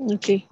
Okay.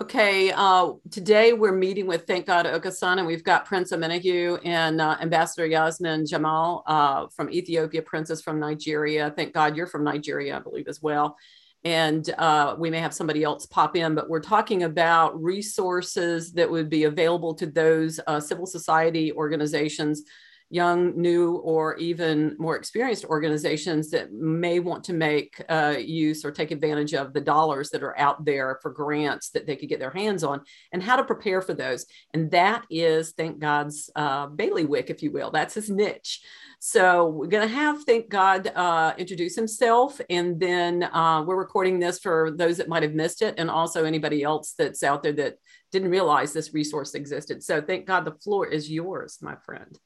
Okay, uh, today we're meeting with Thank God Okosun, and we've got Prince Omenihu and uh, Ambassador Yasmin Jemal uh, from Ethiopia, Princess from Nigeria. Thank God you're from Nigeria, I believe, as well. And uh, we may have somebody else pop in, but we're talking about resources that would be available to those uh, civil society organizations young, new, or even more experienced organizations that may want to make uh, use or take advantage of the dollars that are out there for grants that they could get their hands on and how to prepare for those. And that is, thank God's uh, bailiwick, if you will. That's his niche. So we're going to have, thank God, uh, introduce himself. And then uh, we're recording this for those that might have missed it and also anybody else that's out there that didn't realize this resource existed. So thank God the floor is yours, my friend.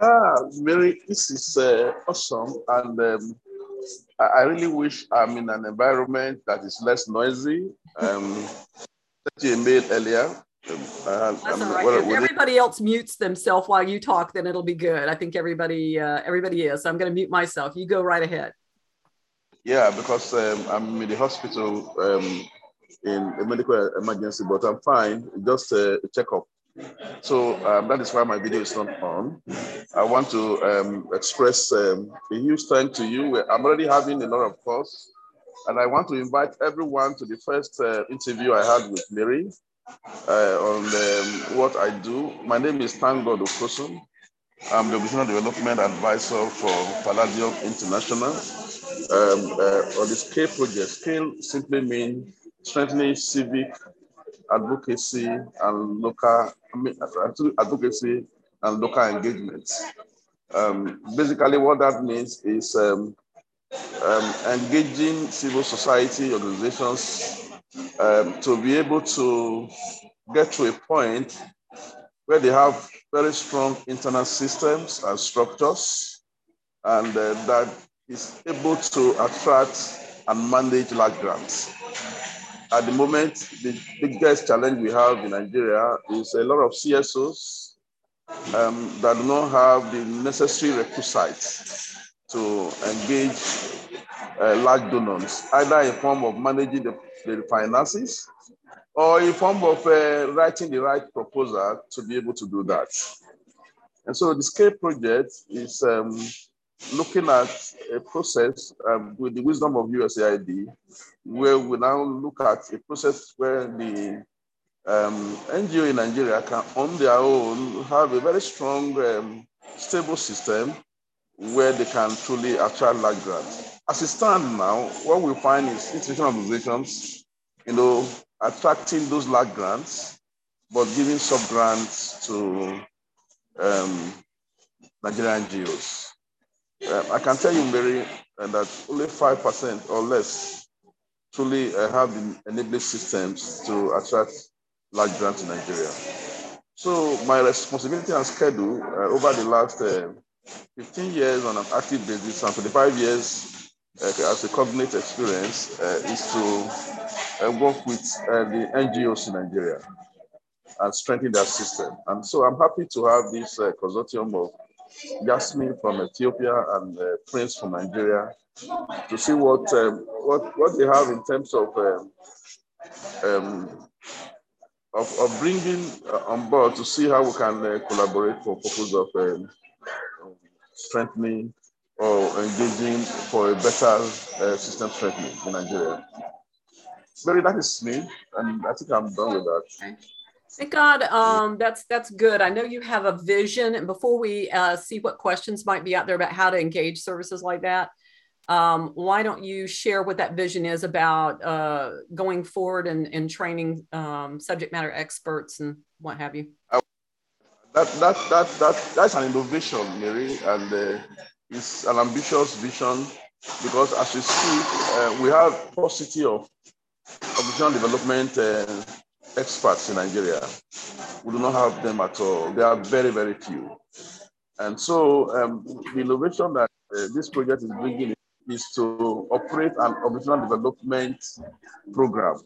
Ah, Mary, this is uh, awesome. And um, I, I, really wish I'm in an environment that is less noisy. Um, sent you a mail earlier. Um, That's all right. If everybody else mutes themselves while you talk, then it'll be good. I think everybody uh, everybody is. So I'm going to mute myself. You go right ahead. Yeah, because um, I'm in the hospital um, in a medical emergency, but I'm fine. Just a checkup. So um, that is why my video is not on. I want to um, express um, a huge thank to you. I'm already having a lot of calls, and I want to invite everyone to the first uh, interview I had with Mary uh, on um, what I do. My name is ThankGod Okosun. I'm the Regional Development Advisor for Palladium International. Um, uh, on the SCALE project, SCALE simply means strengthening civic advocacy and local I mean, advocacy and local engagement. Um, basically, what that means is um, um, engaging civil society organizations um, to be able to get to a point where they have very strong internal systems and structures, and uh, that is able to attract and manage large grants at the moment, the biggest challenge we have in Nigeria is a lot of CSOs um, that do not have the necessary requisites to engage uh, large donors, either in form of managing the, the finances or in form of uh, writing the right proposal to be able to do that. And so the SCALE project is um, looking at a process um, with the wisdom of USAID, where we now look at a process where the um, NGO in Nigeria can, on their own, have a very strong, um, stable system where they can truly attract large grants. As it stands now, what we find is institutional organizations, you know, attracting those large grants, but giving sub grants to um, Nigerian NGOs. Um, I can tell you, Mary, uh, that only 5% or less truly uh, have the enabling systems to attract large grants in Nigeria. So my responsibility and schedule uh, over the last uh, 15 years on an active basis and 25 years uh, as a cognate experience uh, is to work with the NGOs in Nigeria and strengthen their system. And so I'm happy to have this consortium of Yasmin from Ethiopia and uh, Prince from Nigeria to see what um, what what they have in terms of um, um, of, of bringing uh, on board to see how we can uh, collaborate for purpose of um, strengthening or engaging for a better uh, system strengthening in Nigeria. Very, that is me, and I think I'm done with that. Thank God. Um, that's that's good. I know you have a vision, and before we uh, see what questions might be out there about how to engage services like that, um, why don't you share what that vision is about uh, going forward and, and training um, subject matter experts and what have you? That, that, that, that, that's an innovation, Mary, and uh, it's an ambitious vision because as you see, uh, we have paucity of, of development uh, experts in Nigeria. We do not have them at all. They are very, very few. And so um, the innovation that uh, this project is bringing is to operate an organizational development program,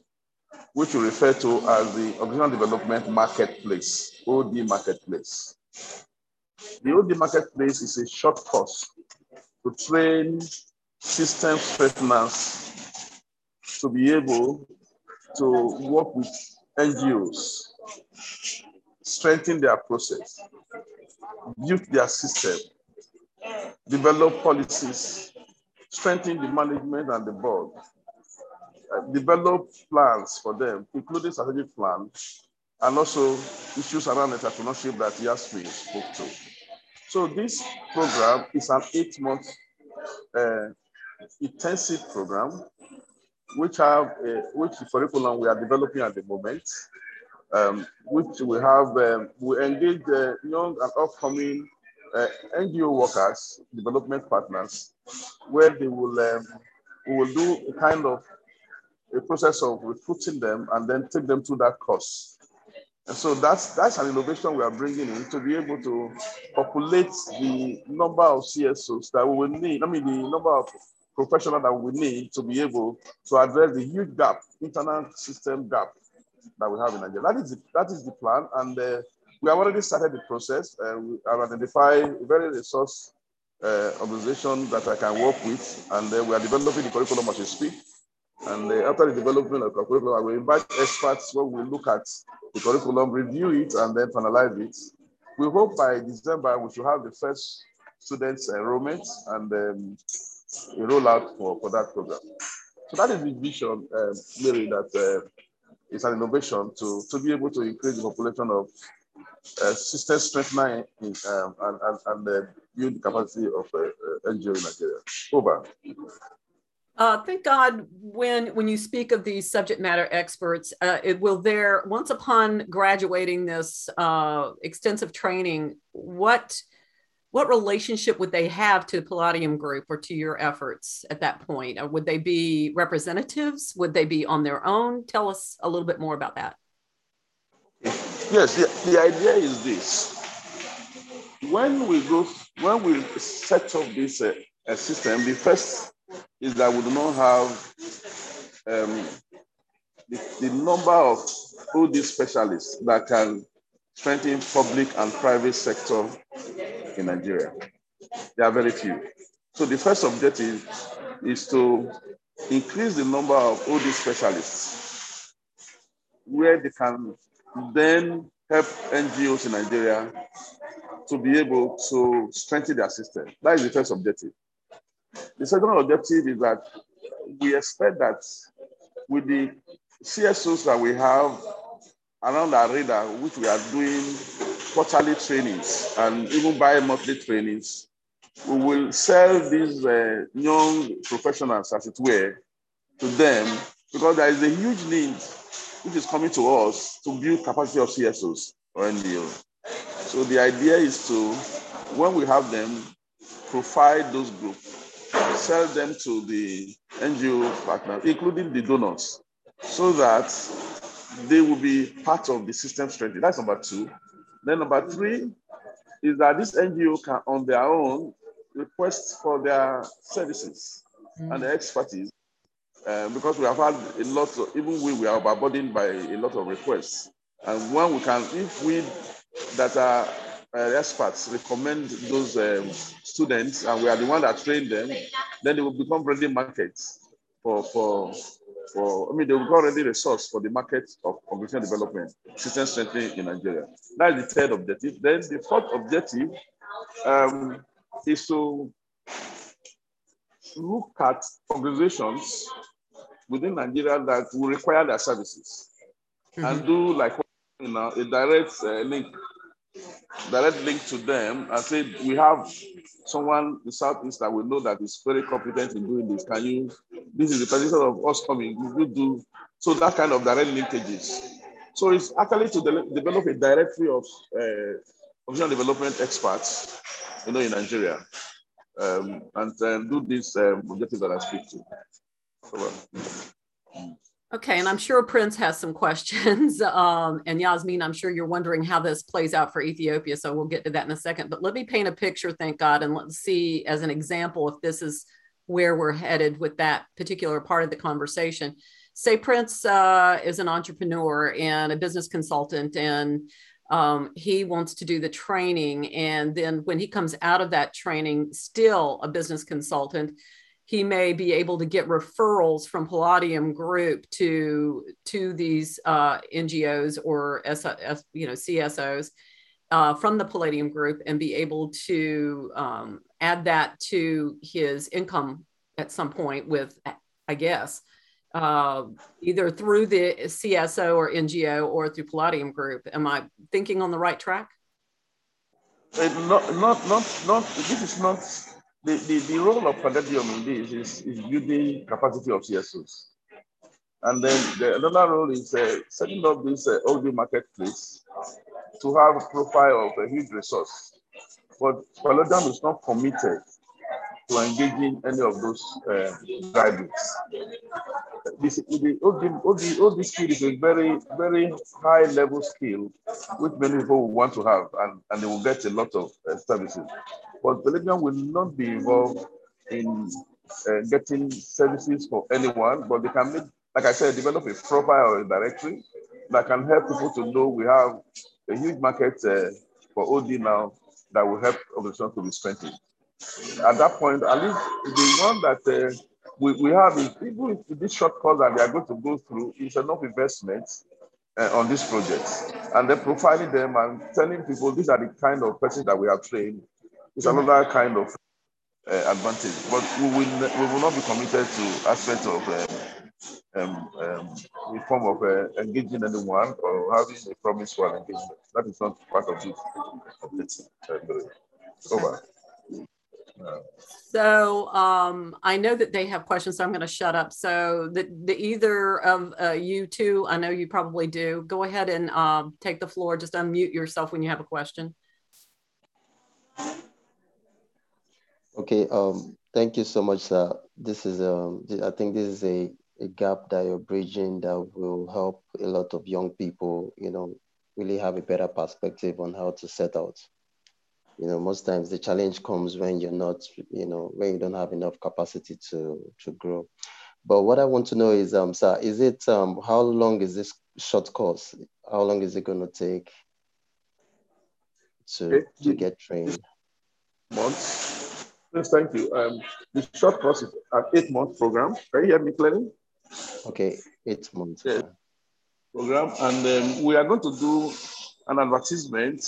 which we refer to as the Organizational Development Marketplace, OD Marketplace. The OD Marketplace is a short course to train system strengtheners to be able to work with NGOs, strengthen their process, build their system, develop policies, strengthen the management and the board, uh, develop plans for them, including strategic plans, and also issues around entrepreneurship that Yasmin spoke to. So this program is an eight-month uh, intensive program, which have a, which curriculum we are developing at the moment, um, which we have um, we engage uh, young and upcoming uh, NGO workers, development partners, where they will um, we will do a kind of a process of recruiting them and then take them through that course. And so that's that's an innovation we are bringing in to be able to populate the number of CSOs that we will need. I mean, the number of professionals that we need to be able to address the huge gap, internal system gap that we have in Nigeria. That is the, that is the plan, and uh, we have already started the process. Uh, we have identified very resource uh, organization that I can work with, and uh, we are developing the curriculum as we speak. And uh, after the development of the curriculum, I will invite experts where we look at the curriculum, review it, and then finalize it. We hope by December we should have the first students enrollment and um, a rollout for, for that program. So that is the vision, uh, Mary, that uh, is an innovation to, to be able to increase the population of uh, system strengthening um, and, and, and uh, build the capacity of uh, uh NGO in Nigeria. Over. Uh, thank God when when you speak of these subject matter experts, uh, it will there once upon graduating this uh, extensive training, what what relationship would they have to the Palladium Group or to your efforts at that point? Or would they be representatives? Would they be on their own? Tell us a little bit more about that. Yes, the, the idea is this. When we go, when we set up this uh, system, the first is that we do not have um, the, the number of OD specialists that can strengthen public and private sector in Nigeria. There are very few. So the first objective is to increase the number of OD specialists where they can then help NGOs in Nigeria to be able to strengthen their system. That is the first objective. The second objective is that we expect that with the CSOs that we have around our radar, which we are doing quarterly trainings and even bi-monthly trainings, we will sell these uh, young professionals, as it were, to them because there is a huge need which is coming to us to build capacity of CSOs or NGO. So the idea is to, when we have them, provide those groups, sell them to the NGO partners, including the donors, so that they will be part of the system strength. That's number two. Then number three is that this NGO can, on their own, request for their services mm. and their expertise. Uh, because we have had a lot of, even we, we are overburdened by a lot of requests. And when we can, if we that are uh, experts recommend those um, students and we are the one that train them, then they will become ready markets for, for, for, I mean, they will already ready resource for the market of organizational development, system strengthening in Nigeria. That is the third objective. Then the fourth objective um, is to look at organizations within Nigeria that will require their services mm-hmm. and do like you know a direct uh, link direct link to them. And say we have someone in the southeast that we know that is very competent in doing this. Can you this is the position of us coming. We do so that kind of direct linkages. So it's actually to de- develop a directory of uh, professional development experts you know in nigeria. Um, and um, do this um, objective that i speak to Okay, and I'm sure Prince has some questions. Um, and Yasmin, I'm sure you're wondering how this plays out for Ethiopia. So we'll get to that in a second. But let me paint a picture, thank God, and let's see as an example if this is where we're headed with that particular part of the conversation. Say Prince uh, is an entrepreneur and a business consultant, and um, he wants to do the training. And then when he comes out of that training, still a business consultant, he may be able to get referrals from Palladium Group to to these uh, NGOs or S, S, you know CSOs uh, from the Palladium Group and be able to um, add that to his income at some point with, I guess, uh, either through the CSO or NGO or through Palladium Group. Am I thinking on the right track? Uh, not, not, not, not. This is not the, the, the role of Palladium in this is, is building capacity of CSOs. And then the, another role is uh, setting up this uh, marketplace to have a profile of a huge resource. But Palladium is not committed to engaging any of those uh, guidelines. This, the OD, OD, OD skill is a very, very high level skill, which many people want to have, and, and they will get a lot of uh, services. But Palladium will not be involved in uh, getting services for anyone, but they can make, like I said, develop a profile or a directory that can help people to know we have a huge market uh, for OD now that will help organizations to be strengthened. At that point, at least the one that uh, we, we have is even if this short course that they are going to go through is enough investment uh, on these projects. And then profiling them and telling people these are the kind of persons that we have trained is another kind of uh, advantage. But we will, we will not be committed to aspects of uh, um, um, a form of uh, engaging anyone or having a promise for engagement. That is not part of it. Uh, over. So um, I know that they have questions, so I'm going to shut up. So the, the either of uh, you two, I know you probably do. Go ahead and um, take the floor. Just unmute yourself when you have a question. Okay. Um, thank you so much, sir. This is um, I think this is a, a gap that you're bridging that will help a lot of young people. You know, really have a better perspective on how to set out you know, most times the challenge comes when you're not, you know, when you don't have enough capacity to to grow. But what I want to know is, um, sir, is it um, how long is this short course? How long is it going to take to to get trained? Months. Yes, thank you. Um, the short course is an eight-month program. Can you hear me clearly? Okay, eight months. Yeah. Program, and um, we are going to do an advertisement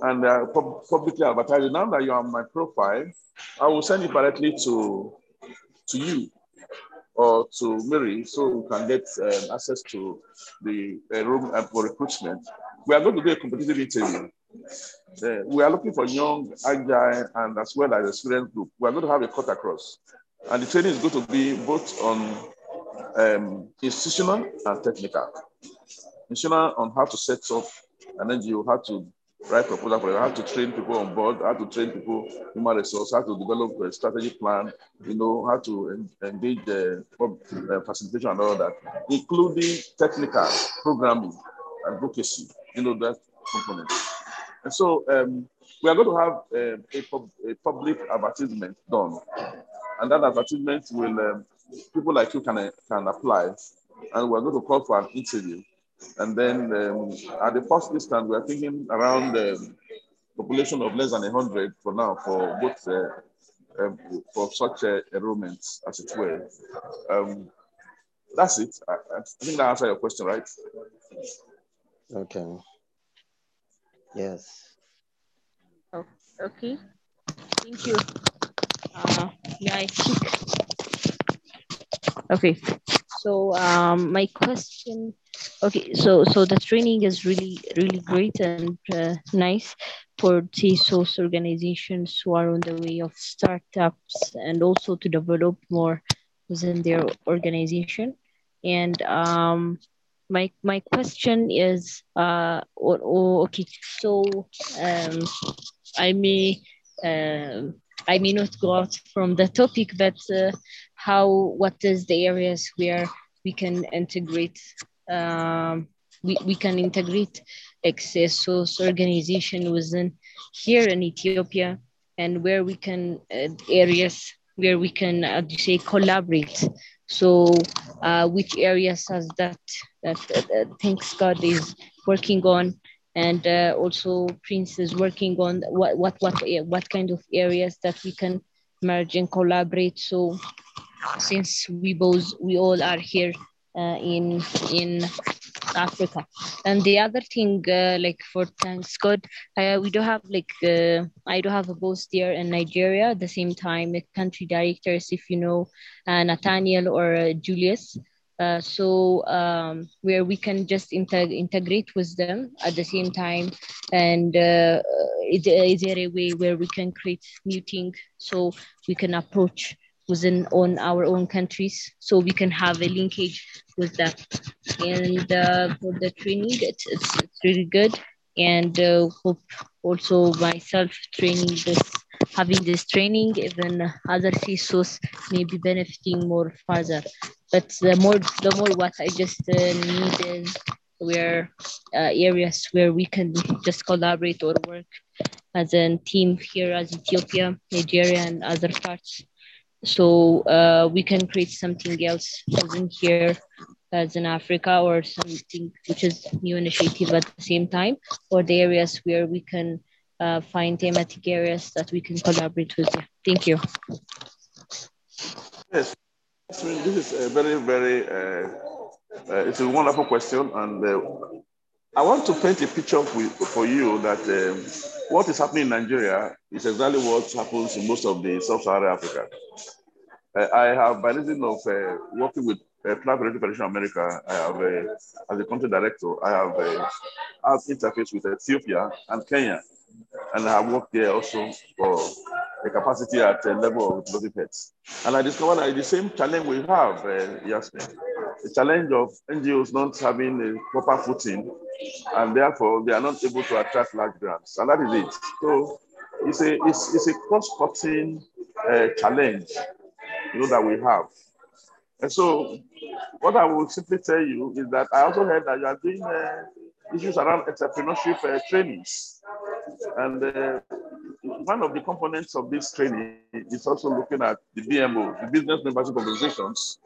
and uh, pub- publicly advertising. Now that you're on my profile, I will send it directly to to you or to Mary so you can get um, access to the uh, room for recruitment. We are going to do a competitive interview. Uh, we are looking for young, agile, and as well as experienced group. We are going to have a cut across. And the training is going to be both on um, institutional and technical. Institutional on how to set up an NGO, how to write proposal for how to train people on board, how to train people, human resource, how to develop a strategy plan, you know, how to engage the uh, facilitation and all that, including technical programming, advocacy, you know, that component. And so um, we are going to have um, a, pub, a, public advertisement done. And that advertisement will, um, people like you can, can apply. And we're going to call for an interview and then um, at the first instance, we're thinking around the um, population of less than 100 for now for both uh, um, for such uh, enrollments, as it were. Um, that's it. I, I, think that answers your question, right? Okay. Yes. Oh, okay. Thank you. Uh, yeah, I think. Okay. So um, my question okay so so the training is really really great and uh, nice for CSOs organizations who are on the way of startups and also to develop more within their organization. And um my my question is uh oh, oh, okay so um i may um i may not go out from the topic but uh, how what is the areas where we can integrate um, we, we can integrate access organization within here in Ethiopia and where we can uh, areas where we can uh, say collaborate. So uh, which areas has that that, that thanks God is working on and uh, also Prince is working on what what what what kind of areas that we can merge and collaborate. So since we both we all are here uh, in in Africa. And the other thing, uh, like for thanks God, uh, we do have like uh, I do have a boss there in Nigeria. At the same time, the country directors, if you know, uh, Nathaniel or uh, Julius. Uh, so um, where we can just integ- integrate with them at the same time and is, is there a way where we can create new things so we can approach within on our own countries so we can have a linkage with that. And uh, for the training it's, it's, it's really good. And uh, hope also myself training this having this training even other CSOs may be benefiting more further. But the more the more what i just uh, need is where uh, areas where we can just collaborate or work as a team here as ethiopia nigeria and other parts so uh, we can create something else as here as in africa or something which is new initiative at the same time or the areas where we can uh, find thematic areas that we can collaborate with. Thank you. Yes. This is a very very uh, uh, it's a wonderful question and uh, I want to paint a picture for, you that um, what is happening in Nigeria is exactly what happens in most of the sub-Saharan Africa. Uh, I have, by reason of uh, working with uh, Radio Federation America, I have, as a country director, I have, uh, have interface with Ethiopia and Kenya, and I have worked there also for the capacity at the level of body heads. And I discovered that the same challenge we have, uh, Yasmin, the challenge of NGOs not having a proper footing, and therefore they are not able to attract large grants, and that is it. So it's a it's, it's a cross-cutting uh, challenge, you know, that we have. And so, what I will simply tell you is that I also heard that you are doing uh, issues around entrepreneurship uh, trainings, and uh, one of the components of this training is also looking at the BMO, the business membership organizations,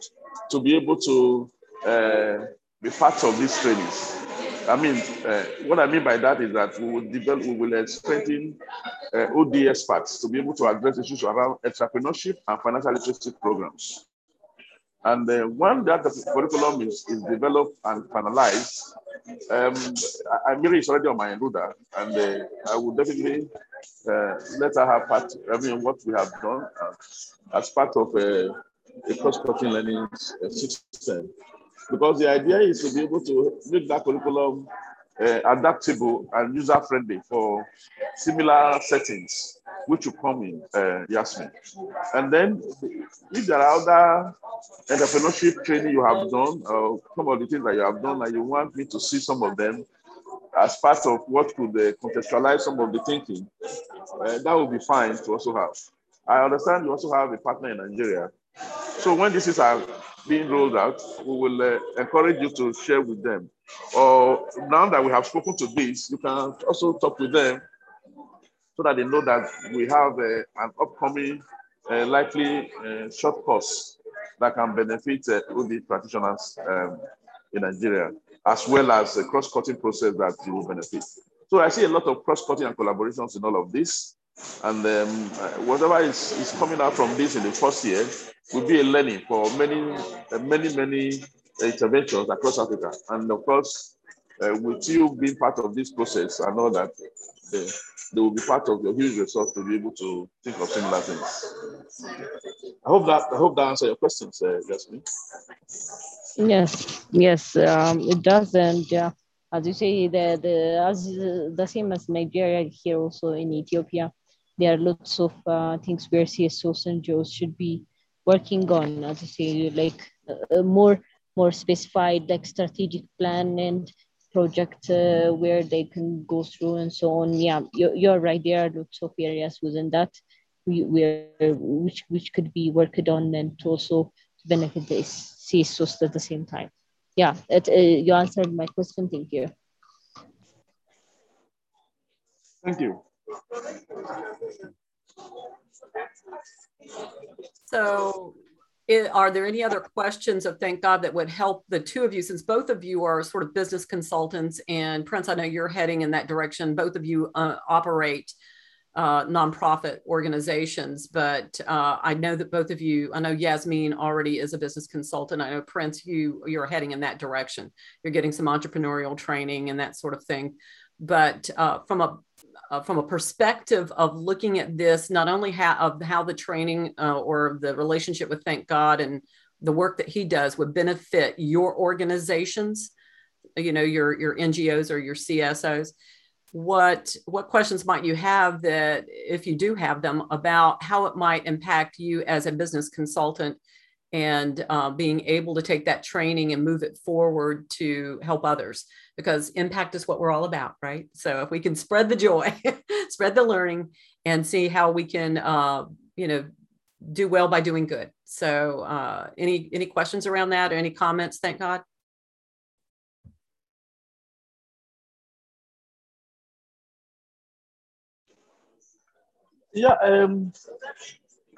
to be able to uh, be part of these trainings. I mean, uh, what I mean by that is that we will develop, we will strengthen uh, OD experts to be able to address issues around entrepreneurship and financial literacy programs. And uh, when that curriculum is, is developed and finalized, um, I, Miri is already on my radar, and uh, I will definitely uh, let her have part. I mean, what we have done uh, as part of a, a cross-cutting learning system, because the idea is to be able to make that curriculum uh, adaptable and user-friendly for similar settings, which will come in uh, Yasmin. And then, if there are other entrepreneurship training you have done, or some of the things that you have done, and you want me to see some of them as part of what could uh, contextualize some of the thinking, that would be fine to also have. I understand you also have a partner in Nigeria. So when this is uh, being rolled out, we will uh, encourage you to share with them. Or now that we have spoken to this, you can also talk with them so that they know that we have uh, an upcoming uh, likely uh, short course that can benefit uh, OD practitioners um, in Nigeria, as well as a cross-cutting process that you will benefit. So I see a lot of cross-cutting and collaborations in all of this. And um, whatever is, is coming out from this in the first year will be a learning for many, uh, many, many interventions across Africa. And of course, uh, with you being part of this process, I know that they, they will be part of your huge resource to be able to think of similar things. I hope that I hope that answers your questions, uh, Jasmine. Yes, yes, um, it does, and yeah, as you say, the the as the same as Nigeria here, also in Ethiopia, there are lots of uh, things where CSOs and Joes should be working on, as you say, like uh, more more specified, like strategic plan and project uh, where they can go through and so on. Yeah, you're, you're right. There are lots of areas within that we, where which which could be worked on and to also benefit the CSOs at the same time. Yeah, it, uh, you answered my question. Thank you. Thank you. So it, are there any other questions of thank God that would help the two of you, since both of you are sort of business consultants, and Prince, I know you're heading in that direction. Both of you uh, operate uh, nonprofit organizations. But uh, I know that both of you, I know Yasmin already is a business consultant. I know Prince, you you're heading in that direction. You're getting some entrepreneurial training and that sort of thing. But uh, from a uh, from a perspective of looking at this, not only how of how the training uh, or the relationship with Thank God and the work that he does would benefit your organizations, you know, your your NGOs or your CSOs. What what questions might you have that, if you do have them, about how it might impact you as a business consultant and uh, being able to take that training and move it forward to help others because impact is what we're all about right? So if we can spread the joy spread the learning and see how we can uh, you know do well by doing good. So uh, any any questions around that or any comments? Thank god. Yeah um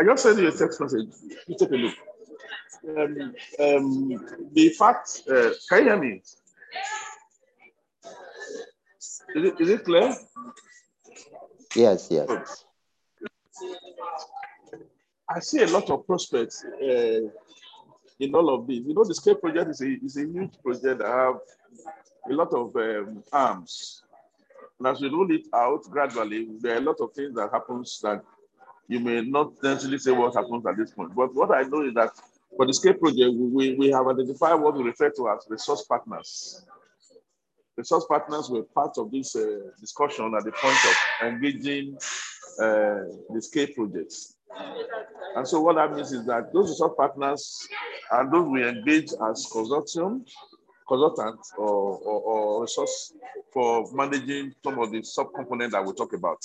i just sent you a text message. You take a look um, um, the fact, uh, can you hear me? Is it, is it clear? Yes, yes. I see a lot of prospects uh, in all of this. You know, the scale project is a, is a huge project that have a lot of um, arms. And as we roll it out gradually, there are a lot of things that happens that you may not necessarily say what happens at this point. But what I know is that for the scale project, we, we have identified what we refer to as resource partners. Resource partners were part of this uh, discussion at the point of engaging uh, the scale projects. And so what that means is that those resource partners and those we engage as consortium, consultants or, or, or, resource for managing some of the subcomponents that we talk about.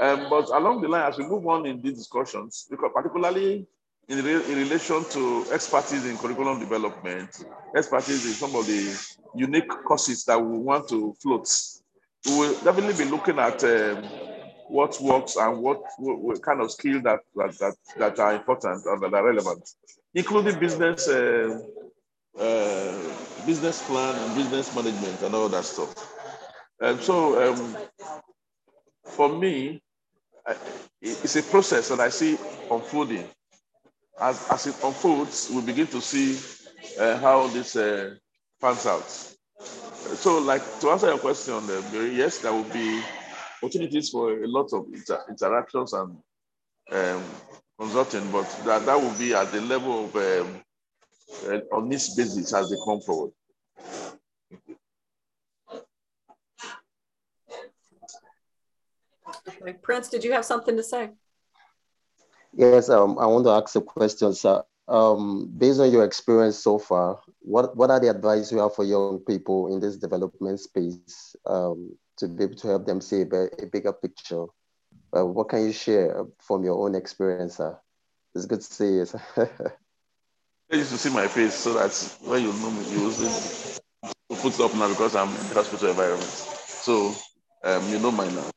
Um, but along the line, as we move on in these discussions, because particularly in, re in relation to expertise in curriculum development, expertise in some of the unique courses that we want to float. We will definitely be looking at um, what works and what, what, kind of skills that, that, that, that, are important and that are relevant, including business, uh, uh, business plan and business management and all that stuff. And so um, for me, it's a process that I see unfolding as, as it unfolds, we begin to see uh, how this uh, pans out. So, like to answer your question, uh, yes, there will be opportunities for a lot of inter interactions and um, consulting, but that, that will be at the level of um, uh, on this basis as they come forward. Okay. Prince, did you have something to say? Yes, um, I want to ask a question, sir. Um, based on your experience so far, what, what are the advice you have for young people in this development space um, to be able to help them see a, a bigger picture? Uh, what can you share from your own experience, sir? It's good to see you. Sir. I used to see my face so that when you know me, you will put up now because I'm in the hospital environment. So um, you know my now.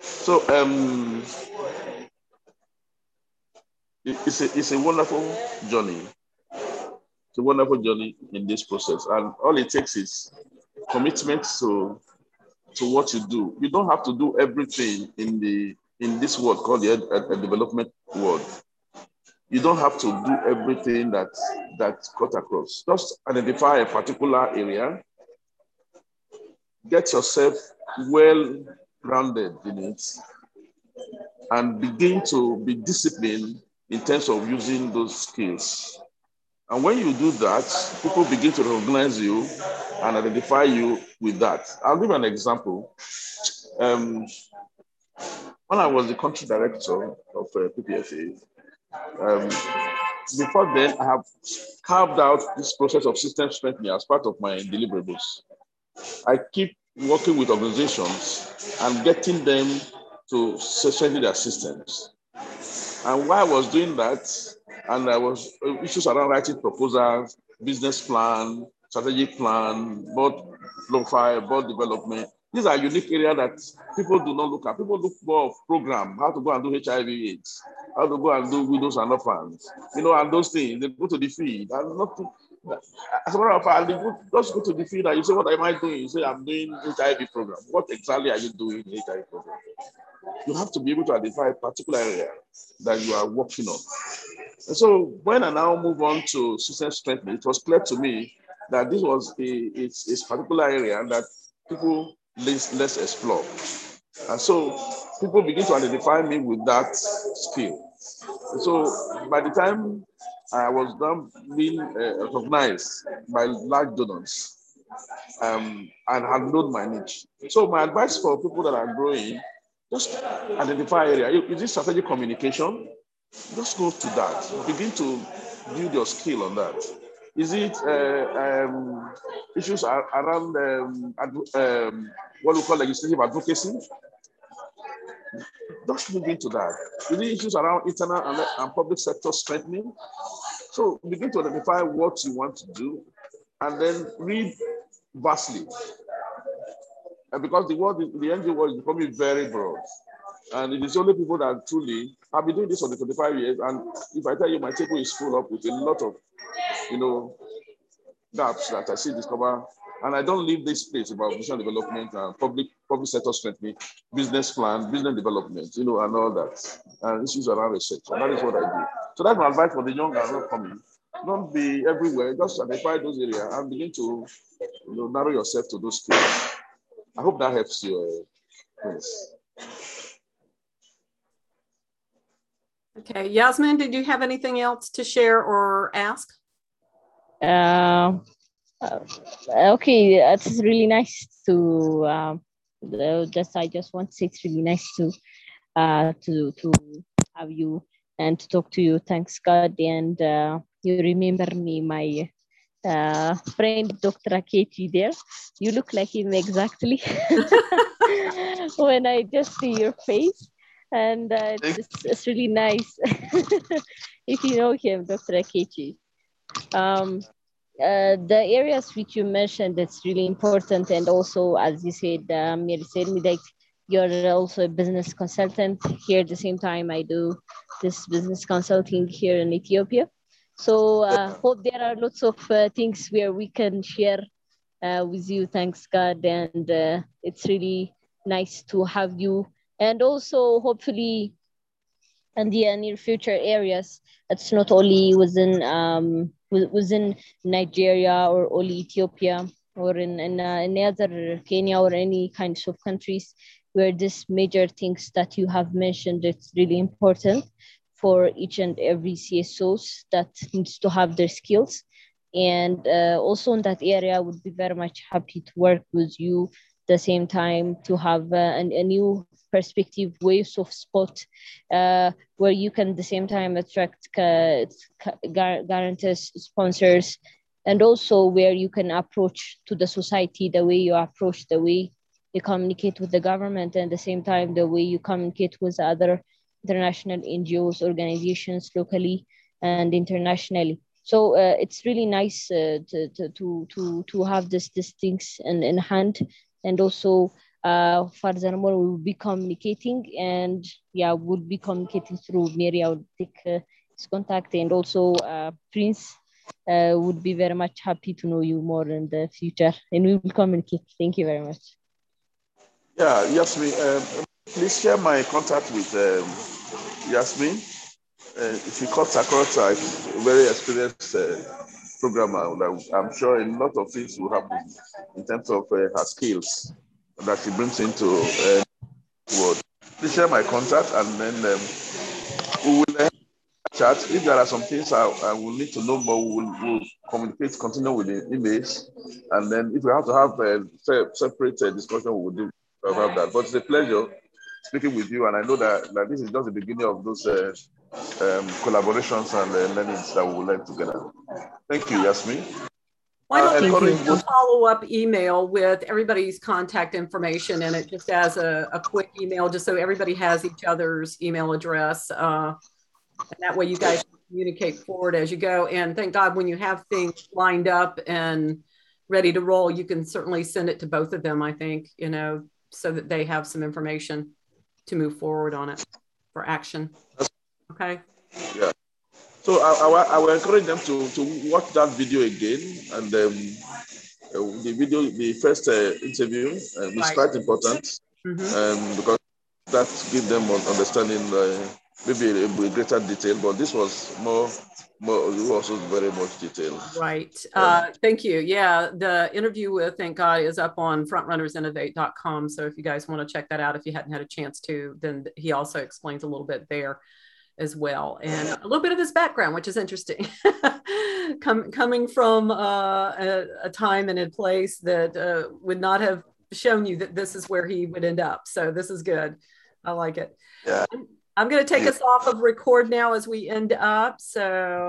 So um, it's a, it's a wonderful journey. It's a wonderful journey in this process. And all it takes is commitment to, to what you do. You don't have to do everything in the in this world called the development world. You don't have to do everything that that cut across. Just identify a particular area, get yourself well grounded in it, and begin to be disciplined in terms of using those skills. And when you do that, people begin to recognize you and identify you with that. I'll give an example. Um, when I was the country director of uh, PPFA, um, before then, I have carved out this process of system strengthening as part of my deliverables. I keep working with organizations and getting them to strengthen their systems. And while I was doing that, and I was uh, issues around writing proposals, business plan, strategic plan, board profile, board development. These are unique areas that people do not look at. People look for of program, how to go and do HIV AIDS, how to go and do widows and orphans, you know, and those things. They go to the field. And not as a matter of fact, just go to the field and you say, What am I doing? You say, I'm doing HIV program. What exactly are you doing in HIV program? You have to be able to identify a particular area that you are working on. And so when I now move on to system strengthening, it was clear to me that this was a, it's, particular area that people less, less explore. And so people begin to identify me with that skill. So by the time I was done being uh, recognized by large donors um, and had known my niche. So my advice for people that are growing, just identify area. Is it strategic communication? Just go to that. Begin to build your skill on that. Is it uh, um, issues around um, um, what we call legislative advocacy? Just move into that. Is it issues around internal and, and public sector strengthening? So begin to identify what you want to do and then read vastly. And because the world, the NGO world is becoming very broad. And it is only people that truly have been doing this for the 25 years. And if I tell you my table is full up with a lot of, you know, gaps that I see discover. And I don't leave this place about vision development and public public sector strengthening, business plan, business development, you know, and all that. And issues around research. And that is what I do. So that's my advice for the young and upcoming. Don't be everywhere. Just identify those areas and begin to you know, narrow yourself to those skills. I hope that helps you. Yes. Okay, Yasmin, did you have anything else to share or ask? Uh, uh okay, it's really nice to um, just. I just want to say it's really nice to uh, to to have you and to talk to you. Thanks God, and uh, you remember me, my uh, friend Dr. Akechi there. You look like him exactly when I just see your face. And uh, it's, it's, really nice if you know him, Dr. Akechi. Um, uh, the areas which you mentioned that's really important and also as you said um, you said me that you're also a business consultant here at the same time i do this business consulting here in ethiopia so uh, hope there are lots of uh, things where we can share uh, with you. Thanks god. And uh, it's really nice to have you. And also hopefully in the near future areas it's not only within um, within nigeria or only ethiopia or in, in, uh, in other kenya or any kinds of countries where these major things that you have mentioned, it's really important for each and every CSOs that needs to have their skills. And uh, also in that area, I would be very much happy to work with you the same time to have uh, an, a new perspective ways of spot uh, where you can at the same time attract uh, guarantors sponsors and also where you can approach to the society the way you approach the way you communicate with the government and at the same time the way you communicate with other international NGOs, organizations locally and internationally. So uh, it's really nice uh, to, to, to, to have this, these things in, in hand and also uh, furthermore we'll be communicating and yeah we'll be communicating through Mary I will take uh, his contact and also uh, Prince uh, would be very much happy to know you more in the future and we will communicate. Thank you very much. Yeah, Yasmin, um, please share my contact with um, Yasmin. Uh, she cuts across a very experienced uh, programmer. I'm sure a lot of things will happen in terms of uh, her skills that she brings into uh, world. Please share my contact and then um, we will uh, chat. If there are some things I, I will need to know more, we will we'll communicate, continue with the emails. And then if we have to have a separate uh, discussion, we will do about that. But it's a pleasure speaking with you, and I know that, that this is just the beginning of those uh, um, collaborations and uh, learnings that we will learn together. Thank you, Yasmin. Why don't uh, you do a follow-up email with everybody's contact information and it, just as a, a, quick email, just so everybody has each other's email address. Uh, and that way you guys communicate forward as you go. And thank God when you have things lined up and ready to roll, you can certainly send it to both of them, I think, you know, so that they have some information to move forward on it for action. Okay. Yeah. So I, I, I will encourage them to, to watch that video again. And um, uh, the video, the first uh, interview uh, is Right. quite important Mhm. um, because that gives them an understanding uh, maybe a, a greater detail. But this was more, more it was also very much detailed. Right. Uh, thank you. Yeah, the interview with Thank God is up on frontrunnersinnovate.com. So if you guys want to check that out, if you hadn't had a chance to, then he also explains a little bit there as well and a little bit of his background, which is interesting. Com- coming from uh, a, a time and a place that uh, would not have shown you that this is where he would end up. So this is good. I like it. Yeah. I'm going to take us off of record now as we end up. So